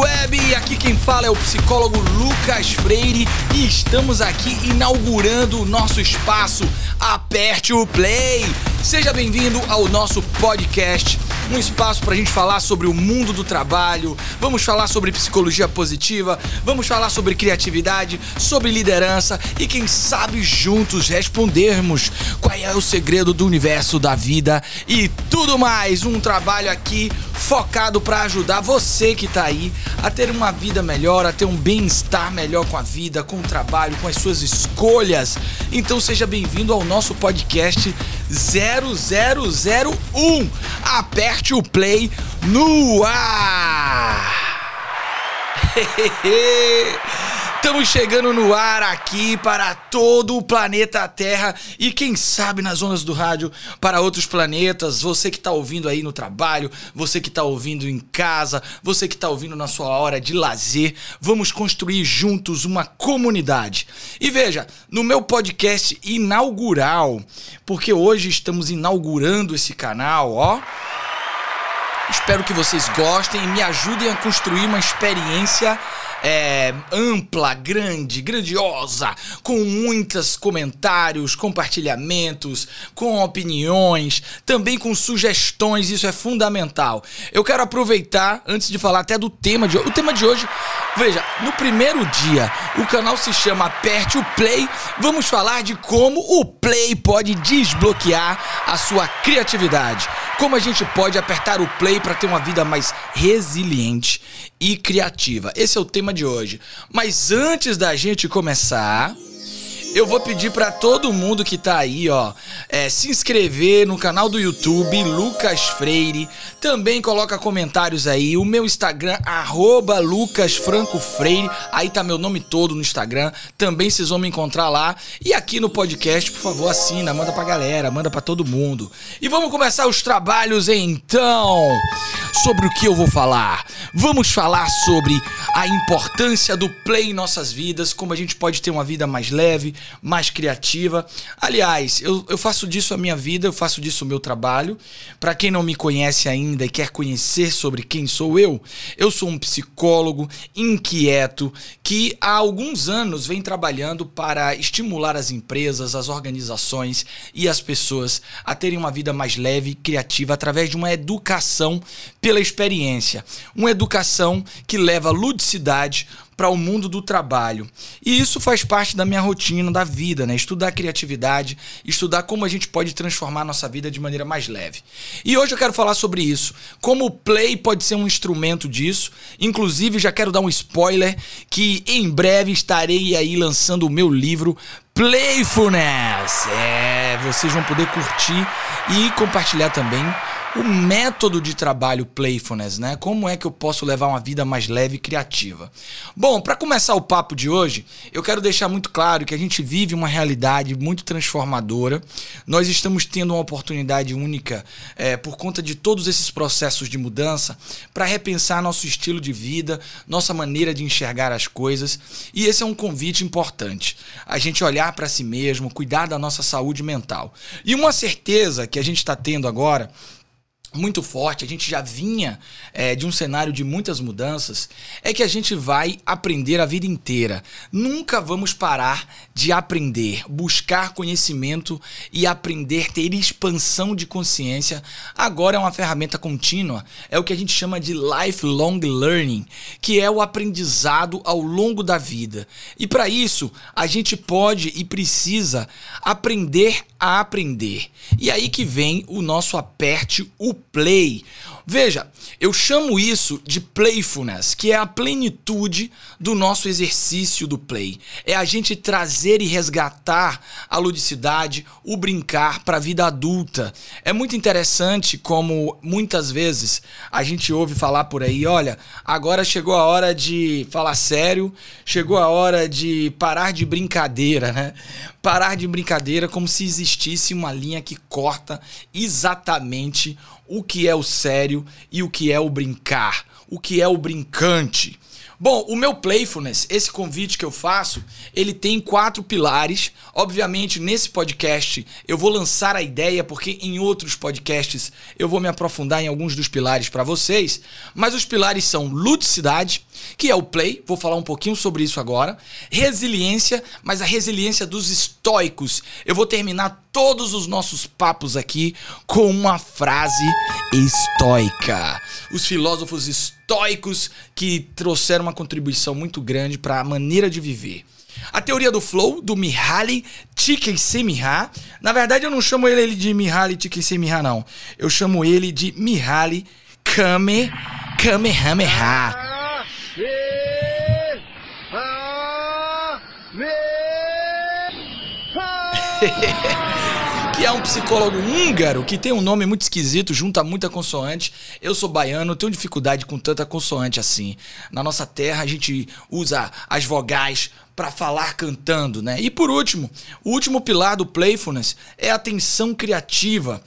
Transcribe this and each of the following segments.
web! Aqui quem fala é o psicólogo Lucas Freire e estamos aqui inaugurando o nosso espaço. Aperte o play! Seja bem-vindo ao nosso podcast, um espaço para a gente falar sobre o mundo do trabalho, vamos falar sobre psicologia positiva, vamos falar sobre criatividade, sobre liderança e quem sabe juntos respondermos qual é o segredo do universo da vida e tudo mais. Um trabalho aqui focado para ajudar você que está aí a ter uma vida melhor, a ter um bem-estar melhor com a vida, com o trabalho, com as suas escolhas. Então seja bem-vindo ao nosso podcast 0001. Aperte o play no ar. Estamos chegando no ar aqui para todo o planeta Terra e quem sabe nas ondas do rádio para outros planetas. Você que está ouvindo aí no trabalho, você que está ouvindo em casa, você que está ouvindo na sua hora de lazer, vamos construir juntos uma comunidade. E veja, no meu podcast inaugural, porque hoje estamos inaugurando esse canal, ó. Espero que vocês gostem e me ajudem a construir uma experiência é, ampla, grande, grandiosa, com muitos comentários, compartilhamentos, com opiniões, também com sugestões, isso é fundamental. Eu quero aproveitar, antes de falar até do tema de hoje, o tema de hoje, veja, no primeiro dia, o canal se chama Aperte o Play, vamos falar de como o Play pode desbloquear a sua criatividade. Como a gente pode apertar o play para ter uma vida mais resiliente e criativa. Esse é o tema de hoje. Mas antes da gente começar, eu vou pedir para todo mundo que tá aí, ó, é, se inscrever no canal do YouTube Lucas Freire. Também coloca comentários aí. O meu Instagram arroba Lucas Franco Freire. Aí tá meu nome todo no Instagram. Também vocês vão me encontrar lá. E aqui no podcast, por favor, assina, manda pra galera, manda para todo mundo. E vamos começar os trabalhos então. Sobre o que eu vou falar? Vamos falar sobre a importância do play em nossas vidas, como a gente pode ter uma vida mais leve, mais criativa. Aliás, eu, eu faço disso a minha vida, eu faço disso o meu trabalho. Para quem não me conhece ainda e quer conhecer sobre quem sou eu, eu sou um psicólogo inquieto que há alguns anos vem trabalhando para estimular as empresas, as organizações e as pessoas a terem uma vida mais leve e criativa através de uma educação pela experiência. Uma educação que leva ludicidade para o mundo do trabalho. E isso faz parte da minha rotina, da vida, né? Estudar criatividade, estudar como a gente pode transformar a nossa vida de maneira mais leve. E hoje eu quero falar sobre isso. Como o play pode ser um instrumento disso. Inclusive, já quero dar um spoiler que em breve estarei aí lançando o meu livro Playfulness. É, vocês vão poder curtir e compartilhar também o método de trabalho playfulness, né? Como é que eu posso levar uma vida mais leve e criativa? Bom, para começar o papo de hoje, eu quero deixar muito claro que a gente vive uma realidade muito transformadora. Nós estamos tendo uma oportunidade única é, por conta de todos esses processos de mudança para repensar nosso estilo de vida, nossa maneira de enxergar as coisas. E esse é um convite importante. A gente olhar para si mesmo, cuidar da nossa saúde mental. E uma certeza que a gente está tendo agora muito forte, a gente já vinha é, de um cenário de muitas mudanças, é que a gente vai aprender a vida inteira. Nunca vamos parar de aprender, buscar conhecimento e aprender, ter expansão de consciência. Agora é uma ferramenta contínua, é o que a gente chama de lifelong learning, que é o aprendizado ao longo da vida. E para isso, a gente pode e precisa aprender a aprender. E aí que vem o nosso aperte o play. Veja, eu chamo isso de playfulness, que é a plenitude do nosso exercício do play. É a gente trazer e resgatar a ludicidade, o brincar para a vida adulta. É muito interessante como muitas vezes a gente ouve falar por aí, olha, agora chegou a hora de falar sério, chegou a hora de parar de brincadeira, né? Parar de brincadeira como se existisse uma linha que corta exatamente o que é o sério e o que é o brincar, o que é o brincante. Bom, o meu Playfulness, esse convite que eu faço, ele tem quatro pilares. Obviamente, nesse podcast eu vou lançar a ideia, porque em outros podcasts eu vou me aprofundar em alguns dos pilares para vocês. Mas os pilares são ludicidade, que é o play, vou falar um pouquinho sobre isso agora. Resiliência, mas a resiliência dos estoicos. Eu vou terminar todos os nossos papos aqui com uma frase estoica. Os filósofos estoicos que trouxeram uma contribuição muito grande para a maneira de viver. A teoria do flow, do Mihaly Csikszentmihalyi. Na verdade, eu não chamo ele de Mihaly Csikszentmihalyi, não. Eu chamo ele de Mihaly Kame Kamehameha. que é um psicólogo húngaro que tem um nome muito esquisito, junta muita consoante. Eu sou baiano, tenho dificuldade com tanta consoante assim. Na nossa terra a gente usa as vogais para falar cantando, né? E por último, o último pilar do playfulness é a atenção criativa.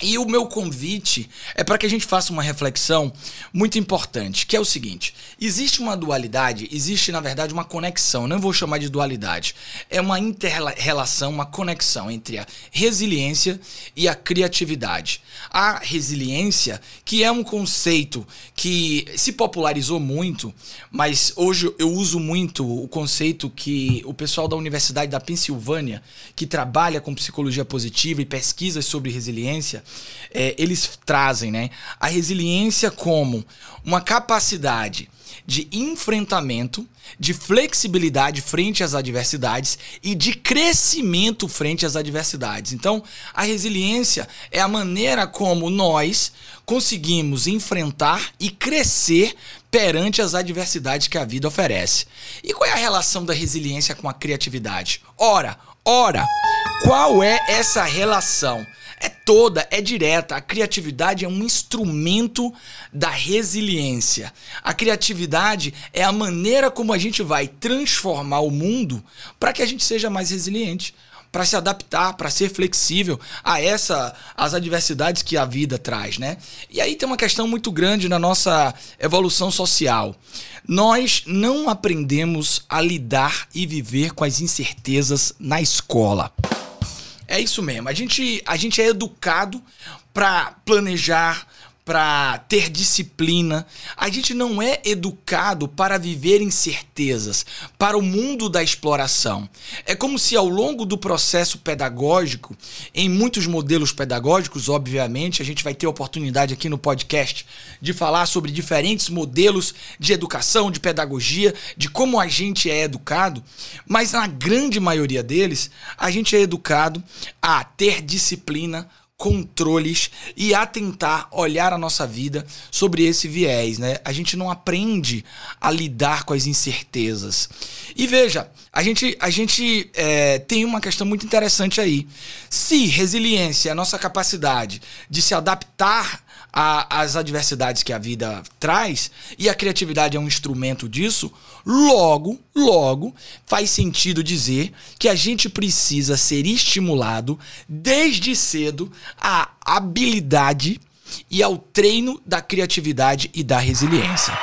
E o meu convite é para que a gente faça uma reflexão muito importante, que é o seguinte: existe uma dualidade, existe na verdade uma conexão, não vou chamar de dualidade, é uma inter-relação, uma conexão entre a resiliência e a criatividade. A resiliência, que é um conceito que se popularizou muito, mas hoje eu uso muito o conceito que o pessoal da Universidade da Pensilvânia, que trabalha com psicologia positiva e pesquisas sobre resiliência, é, eles trazem né, a resiliência como uma capacidade de enfrentamento, de flexibilidade frente às adversidades e de crescimento frente às adversidades. Então, a resiliência é a maneira como nós conseguimos enfrentar e crescer perante as adversidades que a vida oferece. E qual é a relação da resiliência com a criatividade? Ora, ora, qual é essa relação? É toda, é direta. A criatividade é um instrumento da resiliência. A criatividade é a maneira como a gente vai transformar o mundo para que a gente seja mais resiliente para se adaptar, para ser flexível a essa as adversidades que a vida traz, né? E aí tem uma questão muito grande na nossa evolução social. Nós não aprendemos a lidar e viver com as incertezas na escola. É isso mesmo. A gente, a gente é educado para planejar, para ter disciplina. A gente não é educado para viver incertezas, para o mundo da exploração. É como se ao longo do processo pedagógico, em muitos modelos pedagógicos, obviamente, a gente vai ter oportunidade aqui no podcast de falar sobre diferentes modelos de educação, de pedagogia, de como a gente é educado, mas na grande maioria deles, a gente é educado a ter disciplina, controles e a tentar olhar a nossa vida sobre esse viés, né? A gente não aprende a lidar com as incertezas. E veja, a gente, a gente é, tem uma questão muito interessante aí. Se resiliência é a nossa capacidade de se adaptar a, as adversidades que a vida traz e a criatividade é um instrumento disso, logo, logo faz sentido dizer que a gente precisa ser estimulado desde cedo à habilidade e ao treino da criatividade e da resiliência.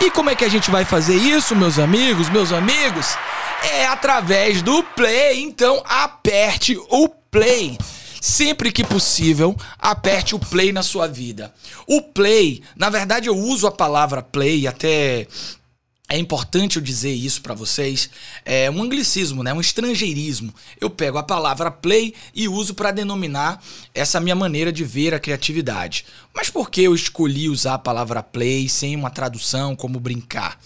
E como é que a gente vai fazer isso, meus amigos, meus amigos? É através do play. Então aperte o play sempre que possível, aperte o play na sua vida. O play, na verdade eu uso a palavra play até é importante eu dizer isso para vocês. É um anglicismo, né? Um estrangeirismo. Eu pego a palavra play e uso para denominar essa minha maneira de ver a criatividade. Mas por que eu escolhi usar a palavra play sem uma tradução como brincar?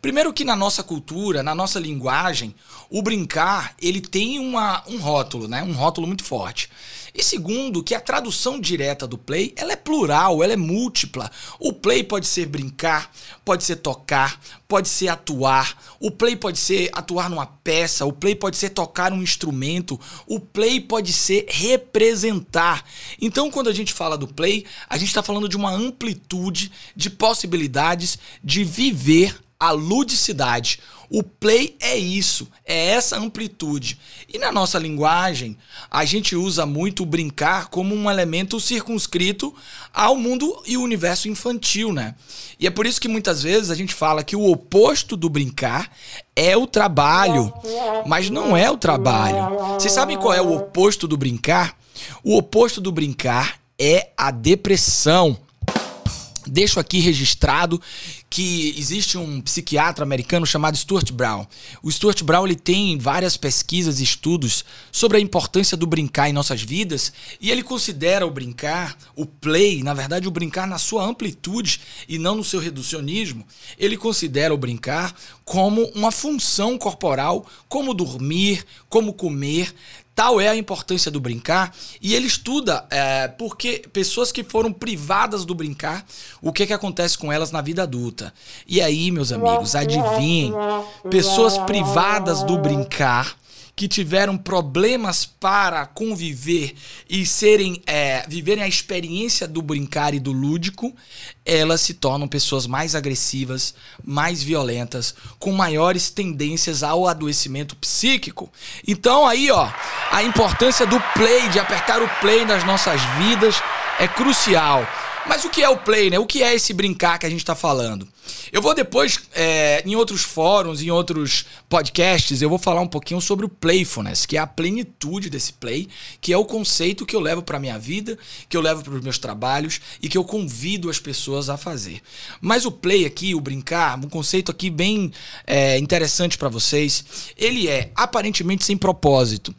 Primeiro que na nossa cultura, na nossa linguagem, o brincar, ele tem uma, um rótulo, né? Um rótulo muito forte. E segundo, que a tradução direta do play, ela é plural, ela é múltipla. O play pode ser brincar, pode ser tocar, pode ser atuar. O play pode ser atuar numa peça, o play pode ser tocar um instrumento, o play pode ser representar. Então, quando a gente fala do play, a gente está falando de uma amplitude de possibilidades de viver a ludicidade. O play é isso, é essa amplitude. E na nossa linguagem, a gente usa muito o brincar como um elemento circunscrito ao mundo e universo infantil, né? E é por isso que muitas vezes a gente fala que o oposto do brincar é o trabalho, mas não é o trabalho. Vocês sabem qual é o oposto do brincar? O oposto do brincar é a depressão. Deixo aqui registrado que existe um psiquiatra americano chamado Stuart Brown. O Stuart Brown ele tem várias pesquisas e estudos sobre a importância do brincar em nossas vidas e ele considera o brincar, o play, na verdade o brincar na sua amplitude e não no seu reducionismo. Ele considera o brincar como uma função corporal, como dormir, como comer, Tal é a importância do brincar e ele estuda é, porque pessoas que foram privadas do brincar, o que, que acontece com elas na vida adulta. E aí, meus amigos, adivinhem, pessoas privadas do brincar que tiveram problemas para conviver e serem é, viverem a experiência do brincar e do lúdico, elas se tornam pessoas mais agressivas, mais violentas, com maiores tendências ao adoecimento psíquico. Então aí, ó, a importância do play, de apertar o play nas nossas vidas é crucial. Mas o que é o play, né? O que é esse brincar que a gente está falando? Eu vou depois, é, em outros fóruns, em outros podcasts, eu vou falar um pouquinho sobre o playfulness, que é a plenitude desse play, que é o conceito que eu levo para minha vida, que eu levo para os meus trabalhos e que eu convido as pessoas a fazer. Mas o play aqui, o brincar, um conceito aqui bem é, interessante para vocês, ele é aparentemente sem propósito.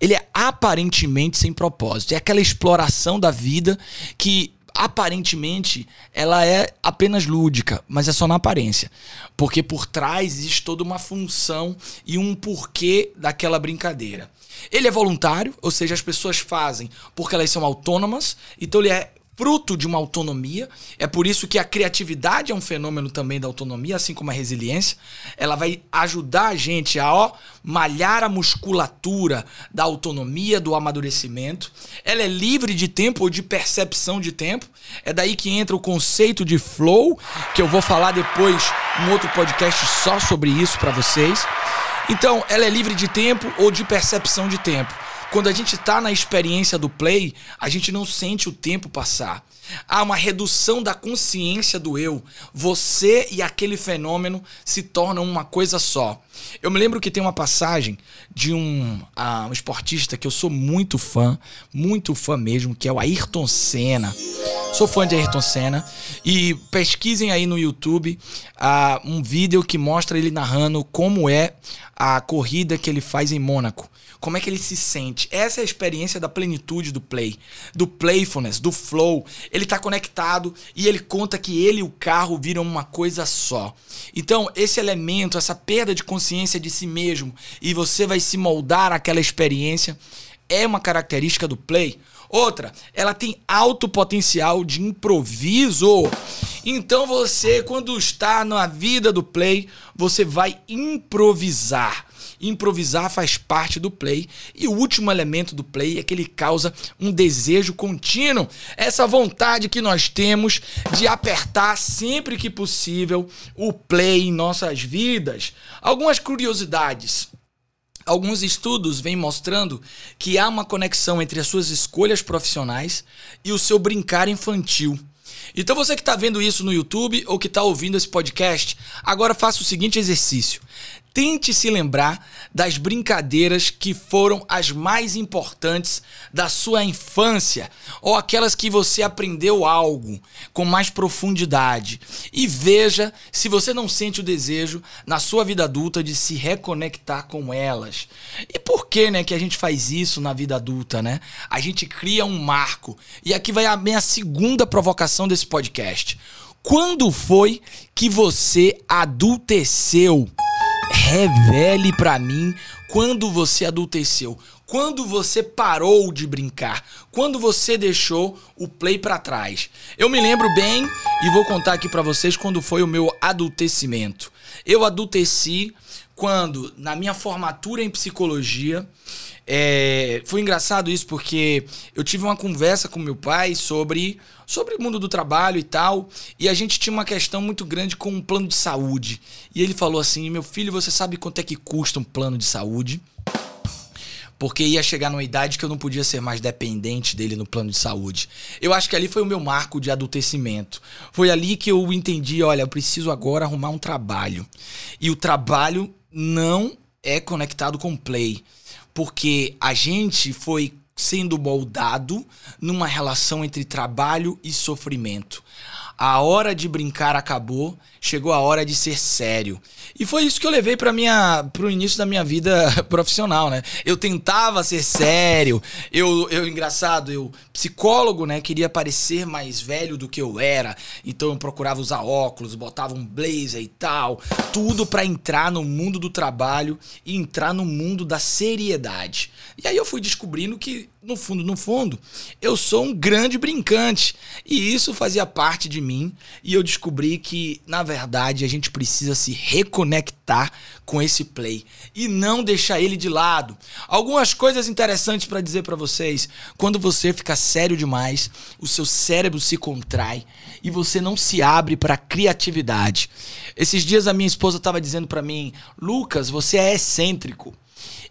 Ele é aparentemente sem propósito. É aquela exploração da vida que aparentemente ela é apenas lúdica, mas é só na aparência. Porque por trás existe toda uma função e um porquê daquela brincadeira. Ele é voluntário, ou seja, as pessoas fazem porque elas são autônomas, então ele é fruto de uma autonomia. É por isso que a criatividade é um fenômeno também da autonomia, assim como a resiliência. Ela vai ajudar a gente a ó, malhar a musculatura da autonomia, do amadurecimento. Ela é livre de tempo ou de percepção de tempo. É daí que entra o conceito de flow, que eu vou falar depois um outro podcast só sobre isso para vocês. Então, ela é livre de tempo ou de percepção de tempo. Quando a gente está na experiência do play, a gente não sente o tempo passar. Há uma redução da consciência do eu. Você e aquele fenômeno se tornam uma coisa só. Eu me lembro que tem uma passagem de um, uh, um esportista que eu sou muito fã, muito fã mesmo, que é o Ayrton Senna. Sou fã de Ayrton Senna. E pesquisem aí no YouTube uh, um vídeo que mostra ele narrando como é a corrida que ele faz em Mônaco como é que ele se sente. Essa é a experiência da plenitude do play, do playfulness, do flow. Ele está conectado e ele conta que ele e o carro viram uma coisa só. Então, esse elemento, essa perda de consciência de si mesmo e você vai se moldar àquela experiência é uma característica do play. Outra, ela tem alto potencial de improviso. Então você, quando está na vida do play, você vai improvisar. Improvisar faz parte do play. E o último elemento do play é que ele causa um desejo contínuo. Essa vontade que nós temos de apertar sempre que possível o play em nossas vidas. Algumas curiosidades. Alguns estudos vêm mostrando que há uma conexão entre as suas escolhas profissionais e o seu brincar infantil. Então você que está vendo isso no YouTube ou que está ouvindo esse podcast, agora faça o seguinte exercício. Tente se lembrar das brincadeiras que foram as mais importantes da sua infância ou aquelas que você aprendeu algo com mais profundidade e veja se você não sente o desejo na sua vida adulta de se reconectar com elas. E por que, né, que a gente faz isso na vida adulta, né? A gente cria um marco. E aqui vai a minha segunda provocação desse podcast. Quando foi que você adulteceu? Revele para mim quando você adulteceu, quando você parou de brincar, quando você deixou o play para trás. Eu me lembro bem e vou contar aqui para vocês quando foi o meu adultecimento. Eu adulteci quando, na minha formatura em psicologia, É, foi engraçado isso porque eu tive uma conversa com meu pai sobre, sobre o mundo do trabalho e tal, e a gente tinha uma questão muito grande com um plano de saúde. E ele falou assim: meu filho, você sabe quanto é que custa um plano de saúde? porque ia chegar numa idade que eu não podia ser mais dependente dele no plano de saúde. Eu acho que ali foi o meu marco de adultecimento. Foi ali que eu entendi, olha, eu preciso agora arrumar um trabalho. E o trabalho não é conectado com play, porque a gente foi sendo moldado numa relação entre trabalho e sofrimento. A hora de brincar acabou, chegou a hora de ser sério. E foi isso que eu levei para minha pro início da minha vida profissional, né? Eu tentava ser sério. Eu, eu engraçado, eu psicólogo, né, queria parecer mais velho do que eu era. Então eu procurava usar óculos, botava um blazer e tal, tudo para entrar no mundo do trabalho e entrar no mundo da seriedade. E aí eu fui descobrindo que no fundo, no fundo, eu sou um grande brincante. E isso fazia parte de mim. E eu descobri que, na verdade, a gente precisa se reconectar com esse play e não deixar ele de lado. Algumas coisas interessantes para dizer para vocês. Quando você fica sério demais, o seu cérebro se contrai e você não se abre para criatividade. Esses dias a minha esposa estava dizendo para mim: "Lucas, você é excêntrico".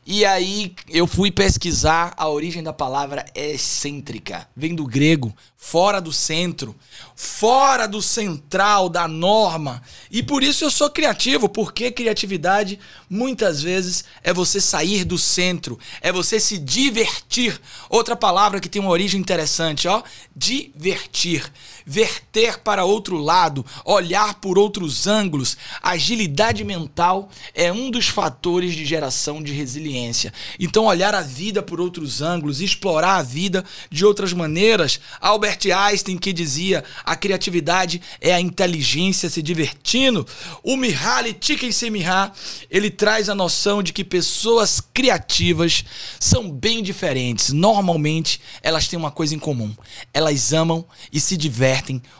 E aí eu fui pesquisar a origem da palavra excêntrica. Vem do grego, fora do centro, fora do central, da norma. E por isso eu sou criativo, porque criatividade muitas vezes é você sair do centro, é você se divertir. Outra palavra que tem uma origem interessante, ó, divertir. Verter para outro lado, olhar por outros ângulos. Agilidade mental é um dos fatores de geração de resiliência. Então, olhar a vida por outros ângulos, explorar a vida de outras maneiras. Albert Einstein que dizia a criatividade é a inteligência se divertindo. O Mihaly Csikszentmihalyi, ele traz a noção de que pessoas criativas são bem diferentes. Normalmente, elas têm uma coisa em comum. Elas amam e se divertem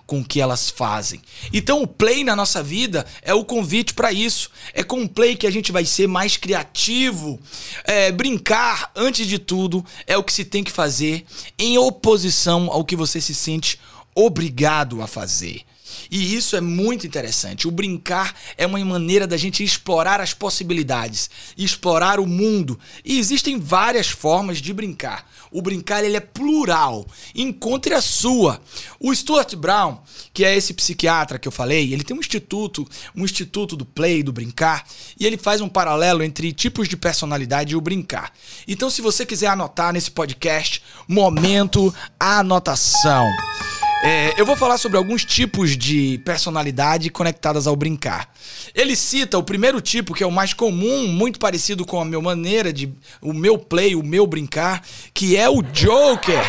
com o que elas fazem. Então, o play na nossa vida é o convite para isso. É com o play que a gente vai ser mais criativo. É, brincar, antes de tudo, é o que se tem que fazer em oposição ao que você se sente obrigado a fazer. E isso é muito interessante. O brincar é uma maneira da gente explorar as possibilidades, explorar o mundo. E existem várias formas de brincar. O brincar ele é plural. Encontre a sua. O Stuart Brown, que é esse psiquiatra que eu falei, ele tem um instituto, um instituto do play, do brincar, e ele faz um paralelo entre tipos de personalidade e o brincar. Então, se você quiser anotar nesse podcast, momento anotação. É, eu vou falar sobre alguns tipos de personalidade conectadas ao brincar. Ele cita o primeiro tipo, que é o mais comum, muito parecido com a minha maneira de. o meu play, o meu brincar, que é o Joker,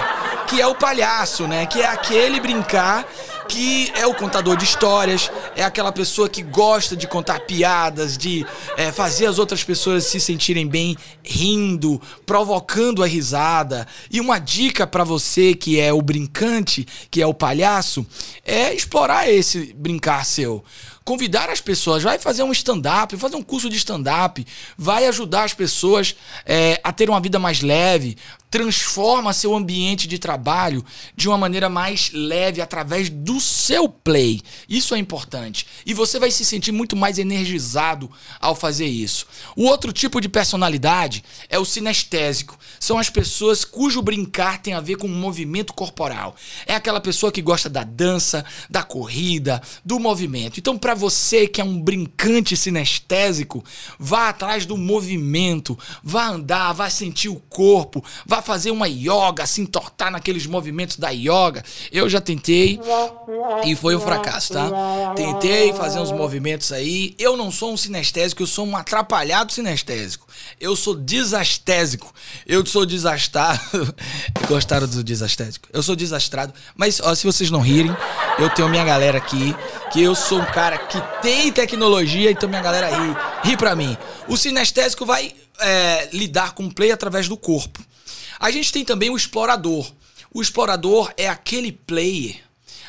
que é o palhaço, né? Que é aquele brincar que é o contador de histórias, é aquela pessoa que gosta de contar piadas, de é, fazer as outras pessoas se sentirem bem rindo, provocando a risada. E uma dica para você que é o brincante, que é o palhaço, é explorar esse brincar seu convidar as pessoas, vai fazer um stand-up, fazer um curso de stand-up, vai ajudar as pessoas é, a ter uma vida mais leve, transforma seu ambiente de trabalho de uma maneira mais leve através do seu play. Isso é importante. E você vai se sentir muito mais energizado ao fazer isso. O outro tipo de personalidade é o sinestésico. São as pessoas cujo brincar tem a ver com o movimento corporal. É aquela pessoa que gosta da dança, da corrida, do movimento. Então, para você que é um brincante sinestésico, vá atrás do movimento, vá andar, vá sentir o corpo, vá fazer uma yoga, se entortar naqueles movimentos da yoga. Eu já tentei e foi um fracasso, tá? Tentei fazer uns movimentos aí. Eu não sou um sinestésico, eu sou um atrapalhado sinestésico. Eu sou desastésico. Eu sou desastrado. Gostaram do desastésico? Eu sou desastrado. Mas ó, se vocês não rirem, eu tenho minha galera aqui, que eu sou um cara que tem tecnologia, então minha galera ri, ri pra mim. O sinestésico vai é, lidar com o play através do corpo. A gente tem também o explorador. O explorador é aquele player,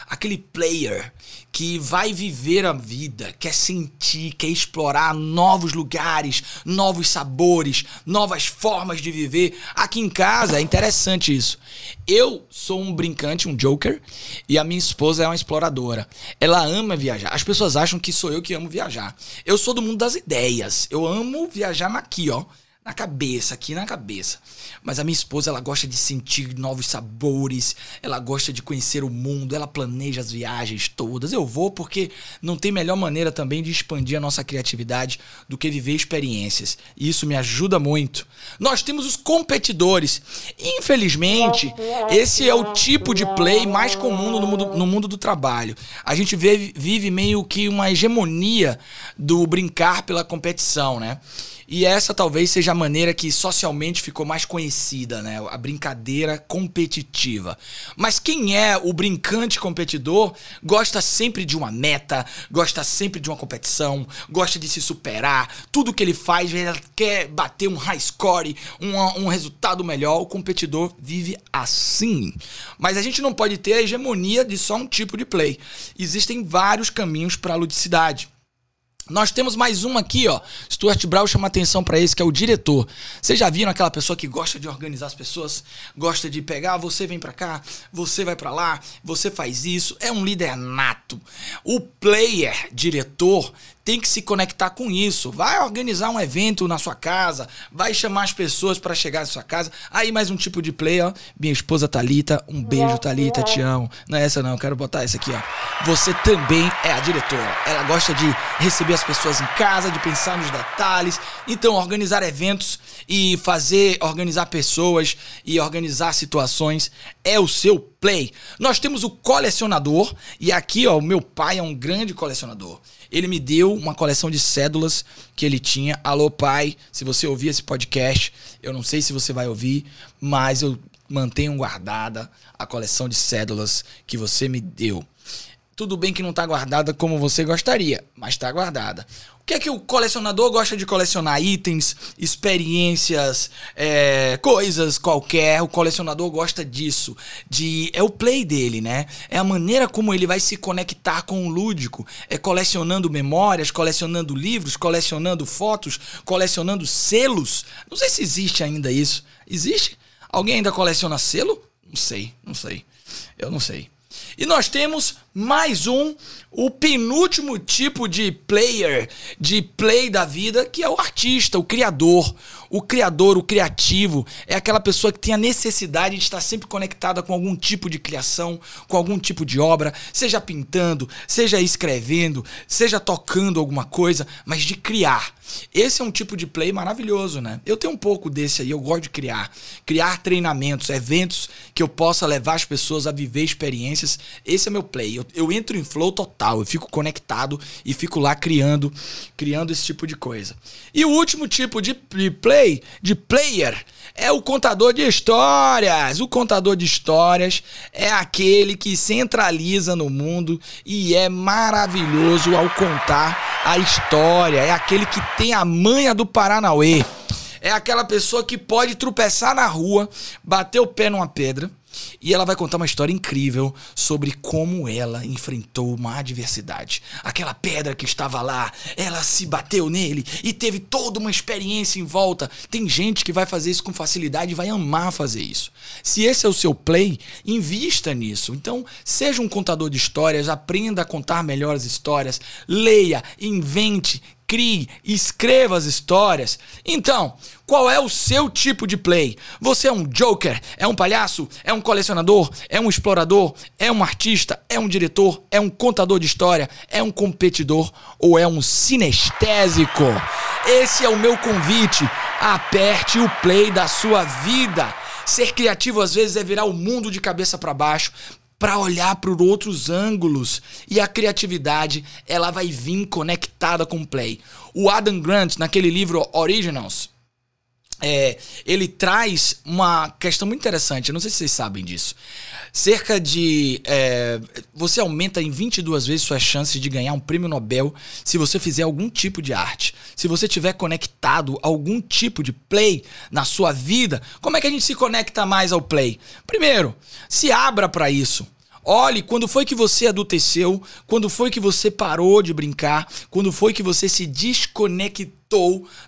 aquele player que vai viver a vida, quer sentir, quer explorar novos lugares, novos sabores, novas formas de viver. Aqui em casa é interessante isso. Eu sou um brincante, um joker, e a minha esposa é uma exploradora. Ela ama viajar. As pessoas acham que sou eu que amo viajar. Eu sou do mundo das ideias. Eu amo viajar aqui, ó na cabeça, aqui na cabeça. Mas a minha esposa, ela gosta de sentir novos sabores, ela gosta de conhecer o mundo, ela planeja as viagens todas. Eu vou porque não tem melhor maneira também de expandir a nossa criatividade do que viver experiências. E isso me ajuda muito. Nós temos os competidores. Infelizmente, esse é o tipo de play mais comum no mundo, no mundo do trabalho. A gente vive, vive meio que uma hegemonia do brincar pela competição, né? E essa talvez seja a maneira que socialmente ficou mais conhecida, né? A brincadeira competitiva. Mas quem é o brincante competidor gosta sempre de uma meta, gosta sempre de uma competição, gosta de se superar. Tudo que ele faz, ele quer bater um high score, um, um resultado melhor. O competidor vive assim. Mas a gente não pode ter a hegemonia de só um tipo de play. Existem vários caminhos para a ludicidade. Nós temos mais um aqui, ó. Stuart Brown chama atenção para esse, que é o diretor. Vocês já viram aquela pessoa que gosta de organizar as pessoas, gosta de pegar, você vem para cá, você vai para lá, você faz isso. É um líder nato. O player, diretor, tem que se conectar com isso. Vai organizar um evento na sua casa, vai chamar as pessoas para chegar na sua casa. Aí mais um tipo de play, ó. Minha esposa Talita, um beijo Talita, te amo. Não é essa não, quero botar essa aqui, ó. Você também é a diretora. Ela gosta de receber as pessoas em casa, de pensar nos detalhes. Então, organizar eventos e fazer organizar pessoas e organizar situações é o seu play. Nós temos o colecionador e aqui, ó, o meu pai é um grande colecionador. Ele me deu uma coleção de cédulas que ele tinha. Alô, pai, se você ouvir esse podcast, eu não sei se você vai ouvir, mas eu mantenho guardada a coleção de cédulas que você me deu. Tudo bem que não está guardada como você gostaria, mas está guardada. O que é que o colecionador gosta de colecionar? Itens, experiências, é, coisas qualquer. O colecionador gosta disso. De é o play dele, né? É a maneira como ele vai se conectar com o lúdico. É colecionando memórias, colecionando livros, colecionando fotos, colecionando selos. Não sei se existe ainda isso. Existe? Alguém ainda coleciona selo? Não sei, não sei. Eu não sei. E nós temos mais um, o penúltimo tipo de player, de play da vida, que é o artista, o criador. O criador, o criativo, é aquela pessoa que tem a necessidade de estar sempre conectada com algum tipo de criação, com algum tipo de obra, seja pintando, seja escrevendo, seja tocando alguma coisa, mas de criar. Esse é um tipo de play maravilhoso, né? Eu tenho um pouco desse aí, eu gosto de criar. Criar treinamentos, eventos que eu possa levar as pessoas a viver experiências. Esse é meu play. Eu, eu entro em flow total, eu fico conectado e fico lá criando, criando esse tipo de coisa. E o último tipo de play, de player, é o contador de histórias. O contador de histórias é aquele que centraliza no mundo e é maravilhoso ao contar a história. É aquele que tem a manha do Paranauê. É aquela pessoa que pode tropeçar na rua, bater o pé numa pedra e ela vai contar uma história incrível sobre como ela enfrentou uma adversidade. Aquela pedra que estava lá, ela se bateu nele e teve toda uma experiência em volta. Tem gente que vai fazer isso com facilidade e vai amar fazer isso. Se esse é o seu play, invista nisso. Então, seja um contador de histórias, aprenda a contar melhores histórias, leia, invente, crie, escreva as histórias. Então, qual é o seu tipo de play? Você é um joker? É um palhaço? É um colecionador? É um explorador? É um artista? É um diretor? É um contador de história? É um competidor? Ou é um sinestésico? Esse é o meu convite. Aperte o play da sua vida. Ser criativo às vezes é virar o mundo de cabeça para baixo, para olhar por outros ângulos e a criatividade ela vai vir conectada com o play. O Adam Grant naquele livro Originals é, ele traz uma questão muito interessante. Eu não sei se vocês sabem disso. Cerca de. É, você aumenta em 22 vezes suas chances de ganhar um prêmio Nobel se você fizer algum tipo de arte. Se você tiver conectado a algum tipo de play na sua vida, como é que a gente se conecta mais ao play? Primeiro, se abra para isso. Olhe quando foi que você adulteceu, quando foi que você parou de brincar, quando foi que você se desconectou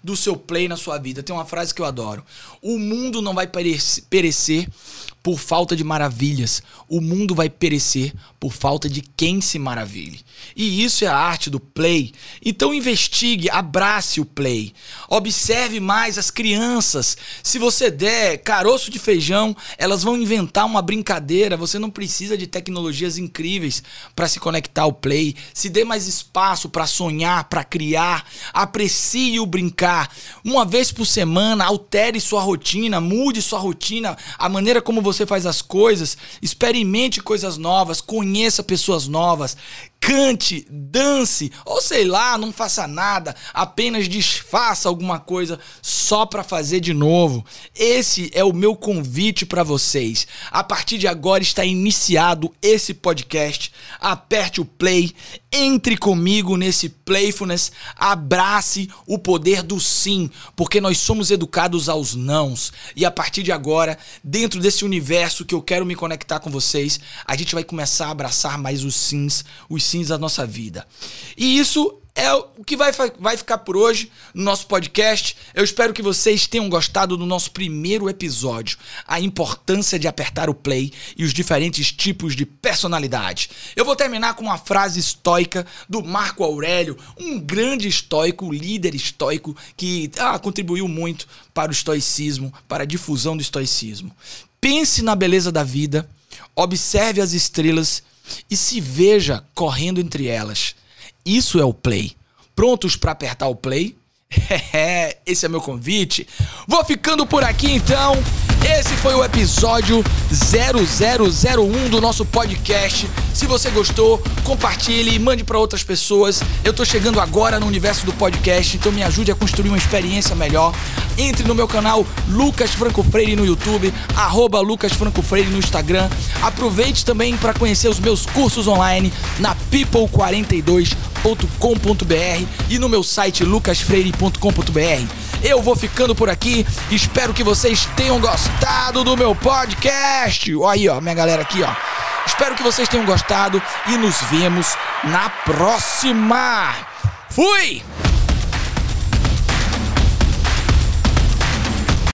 do seu play na sua vida. Tem uma frase que eu adoro: O mundo não vai perecer por falta de maravilhas. O mundo vai perecer por falta de quem se maravilhe. E isso é a arte do play. Então investigue, abrace o play. Observe mais as crianças. Se você der caroço de feijão, elas vão inventar uma brincadeira. Você não precisa de tecnologias incríveis para se conectar ao play. Se dê mais espaço para sonhar, para criar. Aprecie o brincar. Uma vez por semana, altere sua rotina, mude sua rotina, a maneira como você faz as coisas. Experimente coisas novas, conheça pessoas novas, cante, dance, ou sei lá, não faça nada, apenas desfaça alguma coisa só para fazer de novo. Esse é o meu convite para vocês. A partir de agora está iniciado esse podcast. Aperte o play, entre comigo nesse playfulness, abrace o poder do sim, porque nós somos educados aos nãos. E a partir de agora, dentro desse universo que eu quero me conectar com vocês, a gente vai começar a abraçar mais os sims, os sims da nossa vida. E isso é o que vai, vai ficar por hoje no nosso podcast. Eu espero que vocês tenham gostado do nosso primeiro episódio, a importância de apertar o play e os diferentes tipos de personalidade. Eu vou terminar com uma frase estoica do Marco Aurélio, um grande estoico, líder estoico que ah, contribuiu muito para o estoicismo, para a difusão do estoicismo. Pense na beleza da vida, observe as estrelas e se veja correndo entre elas. Isso é o play. Prontos para apertar o play? Esse é meu convite. Vou ficando por aqui então. Esse foi o episódio 0001 do nosso podcast. Se você gostou, compartilhe mande para outras pessoas. Eu tô chegando agora no universo do podcast, então me ajude a construir uma experiência melhor. Entre no meu canal Lucas Franco Freire no YouTube, arroba Lucas Franco Freire no Instagram. Aproveite também para conhecer os meus cursos online na people42.com.br e no meu site lucasfreire.com.br. Eu vou ficando por aqui. Espero que vocês tenham gostado do meu podcast. Olha aí, ó, minha galera aqui, ó. Espero que vocês tenham gostado e nos vemos na próxima. Fui!